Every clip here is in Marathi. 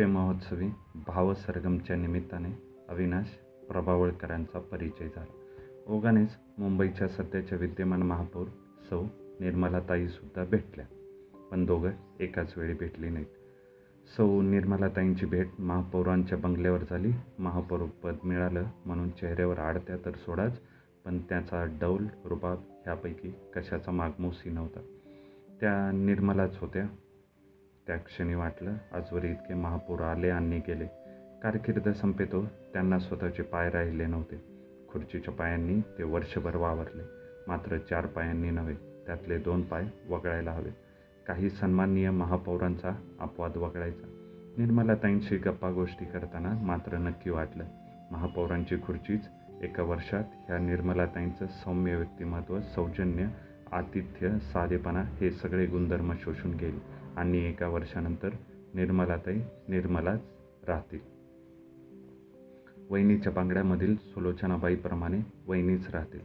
प्रेमहोत्सवी भावसरगमच्या निमित्ताने अविनाश प्रभावळकरांचा परिचय झाला. ओघानेच मुंबईच्या सध्याच्या विद्यमान महापौर सौ निर्मलाताईसुद्धा भेटल्या. पण दोघं एकाच वेळी भेटली नाहीत. सौ निर्मलाताईंची भेट महापौरांच्या बंगल्यावर झाली. महापौरपद मिळालं म्हणून चेहऱ्यावर आडत्या तर सोडाच पण त्याचा डौल रुबाब ह्यापैकी कशाचा मागमूसही नव्हता. त्या निर्मलाच होत्या. त्या क्षणी वाटलं आजवर इतके महापौर आले आणि गेले. कारकीर्द संपेतो त्यांना स्वतःचे पाय राहिले नव्हते. खुर्चीच्या पायांनी ते वर्षभर वावरले. मात्र चार पायांनी नव्हे त्यातले दोन पाय वगळायला हवे काही सन्माननीय महापौरांचा अपवाद वगळायचा. निर्मलाताईंशी गप्पा गोष्टी करताना मात्र नक्की वाटलं महापौरांची खुर्चीच एका वर्षात ह्या निर्मलाताईंचं सौम्य व्यक्तिमत्व सौजन्य आतिथ्य साधेपणा हे सगळे गुणधर्म शोषून गेले. आणि एका वर्षानंतर निर्मलाताई निर्मलाच राहतील. वहिनीच्या बांगड्यामधील सुलोचनाबाईप्रमाणे वहिनीच राहतील.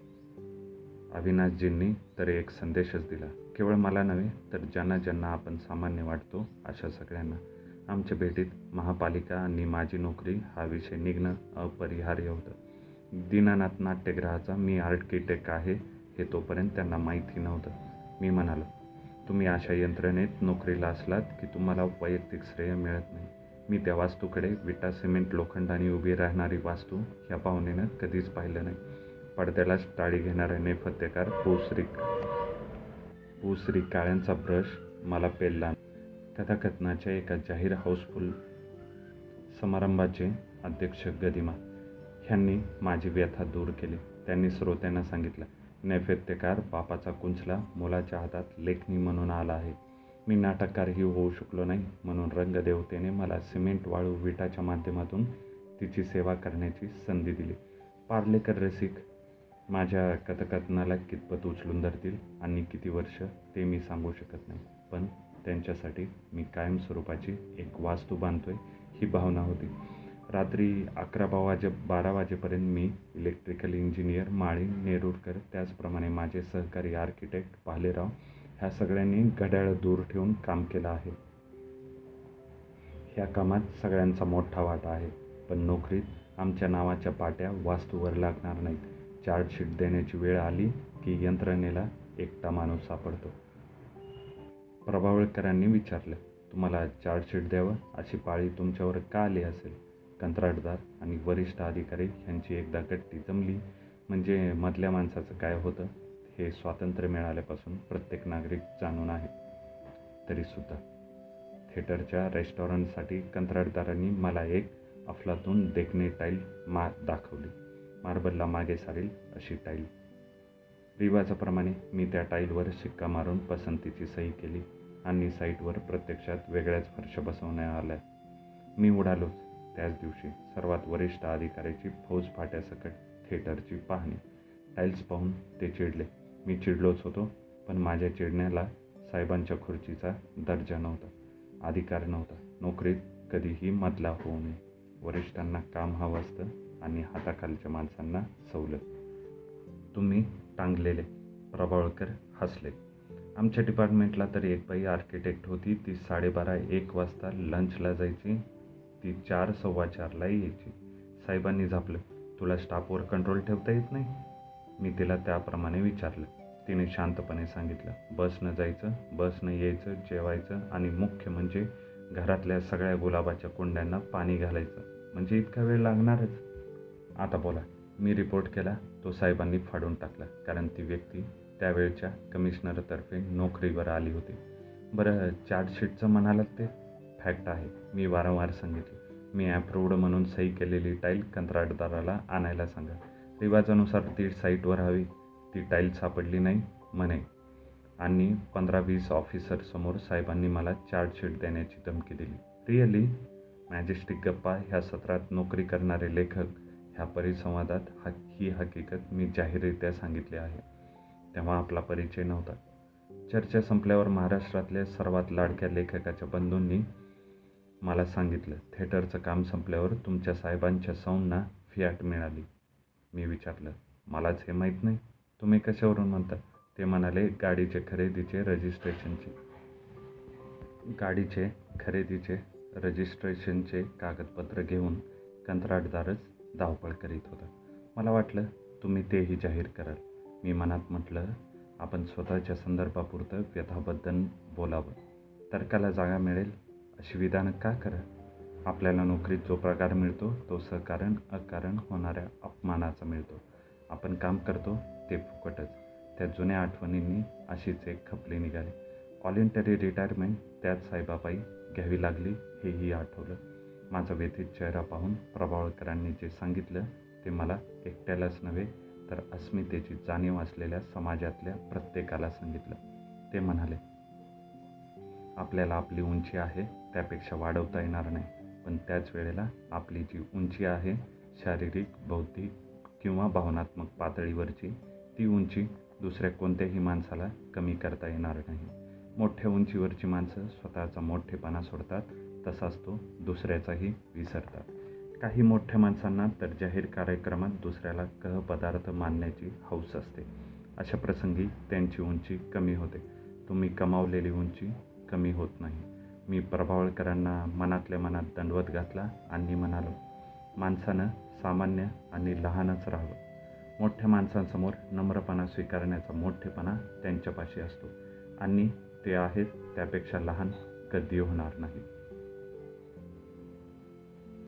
अविनाशजींनी तर एक संदेशच दिला केवळ मला नव्हे तर ज्यांना ज्यांना आपण सामान्य वाटतो अशा सगळ्यांना. आमच्या भेटीत महापालिका आणि माझी नोकरी हा विषय निघणं अपरिहार्य होतं. दीनानाथ नाट्यगृहाचा मी आर्किटेक्ट आहे हे तोपर्यंत त्यांना माहिती नव्हतं. मी म्हणालो तुम्ही अशा यंत्रणेत नोकरीला असलात की तुम्हाला वैयक्तिक श्रेय मिळत नाही. मी त्या वास्तूकडे विटा सिमेंट लोखंडाने उभी राहणारी वास्तू ह्या पाहुणेनं कधीच पाहिलं नाही. पडद्यालाच टाळी घेणारे नेपथ्यकार भूश्री भूश्री काळ्यांचा ब्रश मला पेलला. कथाकथनाच्या एका जाहीर हाऊसफुल समारंभाचे अध्यक्ष गदिमा. ह्यांनी माझी व्यथा दूर केली. त्यांनी श्रोत्यांना सांगितलं नैफेत्यकार बापाचा कुंचला मुलाच्या हातात लेखणी म्हणून आला आहे. मी नाटककारही होऊ शकलो नाही म्हणून रंगदेवतेने मला सिमेंट वाळू विटाच्या माध्यमातून तिची सेवा करण्याची संधी दिली. पार्लेकर रसिक माझ्या कथकथनाला कितपत उचलून धरतील आणि किती वर्ष ते मी सांगू शकत नाही. पण त्यांच्यासाठी मी कायमस्वरूपाची एक वास्तू बांधतोय ही भावना होती. रात्री अकरा बा वाजे बारा वाजेपर्यंत मी इलेक्ट्रिकल इंजिनियर माळी नेरुरकर त्याचप्रमाणे माझे सहकारी आर्किटेक्ट भालेराव ह्या सगळ्यांनी घड्याळ दूर ठेवून काम केलं आहे. ह्या कामात सगळ्यांचा मोठा वाटा आहे पण नोकरीत आमच्या नावाच्या पाट्या वास्तूवर लागणार नाहीत. चार्जशीट देण्याची वेळ आली की यंत्रणेला एकटा माणूस सापडतो. प्रभावळकरांनी विचारलं तुम्हाला चार्जशीट द्यावं? अशी पाळी तुमच्यावर का आली असेल? कंत्राटदार आणि वरिष्ठ अधिकारी ह्यांची एकदा गट्टी जमली. म्हणजे मधल्या माणसाचं काय होतं हे स्वातंत्र्य मिळाल्यापासून प्रत्येक नागरिक जाणून आहे. तरीसुद्धा थिएटरच्या रेस्टॉरंटसाठी कंत्राटदारांनी मला एक अफलातून देखणे टाईल मा दाखवली. मार्बलला मागे सारेल अशी टाईल. रिवाजाप्रमाणे मी त्या टाईलवर शिक्का मारून पसंतीची सही केली आणि साईटवर प्रत्यक्षात वेगळ्याच फरशा बसवण्यात आल्या. मी उडालोच. त्याच दिवशी सर्वात वरिष्ठ अधिकाऱ्याची फौज फाट्यासकट थिएटरची पाहणी. टाईल्स पाहून ते चिडले. मी चिडलोच होतो पण माझ्या चिडण्याला साहेबांच्या खुर्चीचा दर्जा नव्हता अधिकार नव्हता. नोकरीत कधीही मधला होऊ नये. वरिष्ठांना काम हवं असतं आणि हाताखालच्या माणसांना सवलत. तुम्ही टांगलेले प्रभावळकर हसले. आमच्या डिपार्टमेंटला तर एक बाई आर्किटेक्ट होती. ती साडेबारा एक वाजता लंचला जायची. ती चार सव्वा चारलाही यायची. साहेबांनी झापलं. तुला स्टाफवर कंट्रोल ठेवता येत नाही? मी तिला त्याप्रमाणे विचारलं. तिने शांतपणे सांगितलं बसनं जायचं बसनं यायचं जेवायचं आणि मुख्य म्हणजे घरातल्या सगळ्या गुलाबाच्या कुंड्यांना पाणी घालायचं. म्हणजे इतका वेळ लागणारच. आता बोला. मी रिपोर्ट केला तो साहेबांनी फाडून टाकला. कारण ती व्यक्ती त्यावेळच्या कमिशनरतर्फे नोकरीवर आली होती. बरं चार्जशीटचं म्हणालात ते? फॅक्ट आहे. मी वारंवार सांगितले. मी ॲप्रूव्ड म्हणून सही केलेली टाईल कंत्राटदाराला आणायला सांगा. रिवाजानुसार ती साईटवर हवी. ती टाईल सापडली नाही म्हणे. आणि पंधरा वीस ऑफिसरसमोर साहेबांनी मला चार्जशीट देण्याची धमकी दिली. रिअली मॅजेस्टिक गप्पा ह्या सत्रात नोकरी करणारे लेखक ह्या परिसंवादात हा ही हकीकत मी जाहीररित्या सांगितली आहे. तेव्हा आपला परिचय नव्हता. चर्चा संपल्यावर महाराष्ट्रातल्या सर्वात लाडक्या लेखकाच्या बंधूंनी मला सांगितलं. थेटरचं काम संपल्यावर तुमच्या साहेबांच्या सौंना फियाट मिळाली. मी विचारलं मलाच हे माहीत नाही? तुम्ही कशावरून म्हणता? ते म्हणाले गाडीचे खरेदीचे रजिस्ट्रेशनचे. गाडीचे खरेदीचे रजिस्ट्रेशनचे कागदपत्र घेऊन कंत्राटदारच धावपळ करीत होता. मला वाटलं तुम्ही तेही जाहीर कराल. मी मनात म्हटलं आपण स्वतःच्या संदर्भापुरतं व्यथाबद्दल बोलावं. तर्काला जागा मिळेल अशी विधानं का करा आपल्याला नोकरीत जो प्रकार मिळतो तो सकारण अकारण होणाऱ्या अपमानाचा मिळतो. आपण काम करतो ते फुकटच. त्या जुन्या आठवणींनी अशीच एक खपली निघाली. व्हॉलेंटरी रिटायरमेंट त्यात साईबाबाई घ्यावी लागली हेही आठवलं. माझा व्यथित चेहरा पाहून प्रभावळकरांनी जे सांगितलं ते मला एकट्यालाच नव्हे तर अस्मितेची जाणीव असलेल्या समाजातल्या प्रत्येकाला सांगितलं. ते म्हणाले आपल्याला आपली उंची आहे त्यापेक्षा वाढवता येणार नाही. पण त्याच वेळेला आपली जी उंची आहे शारीरिक बौद्धिक किंवा भावनात्मक पातळीवरची ती उंची दुसऱ्या कोणत्याही माणसाला कमी करता येणार नाही. मोठ्या उंचीवरची माणसं स्वतःचा मोठेपणा सोडतात तसाच तो दुसऱ्याचाही विसरतात. काही मोठ्या माणसांना तर जाहीर कार्यक्रमात दुसऱ्याला कह पदार्थ मानण्याची हौस असते. अशा प्रसंगी त्यांची उंची कमी होते. तुम्ही कमावलेली उंची कमी होत नाही. मी प्रभावळकरांना मनातल्या मनात दंडवत घातला आणि म्हणालो माणसानं सामान्य आणि लहानच राहावं. मोठ्या माणसांसमोर नम्रपणा स्वीकारण्याचा मोठेपणा त्यांच्यापाशी असतो आणि ते आहेत त्यापेक्षा लहान कधी होणार नाही.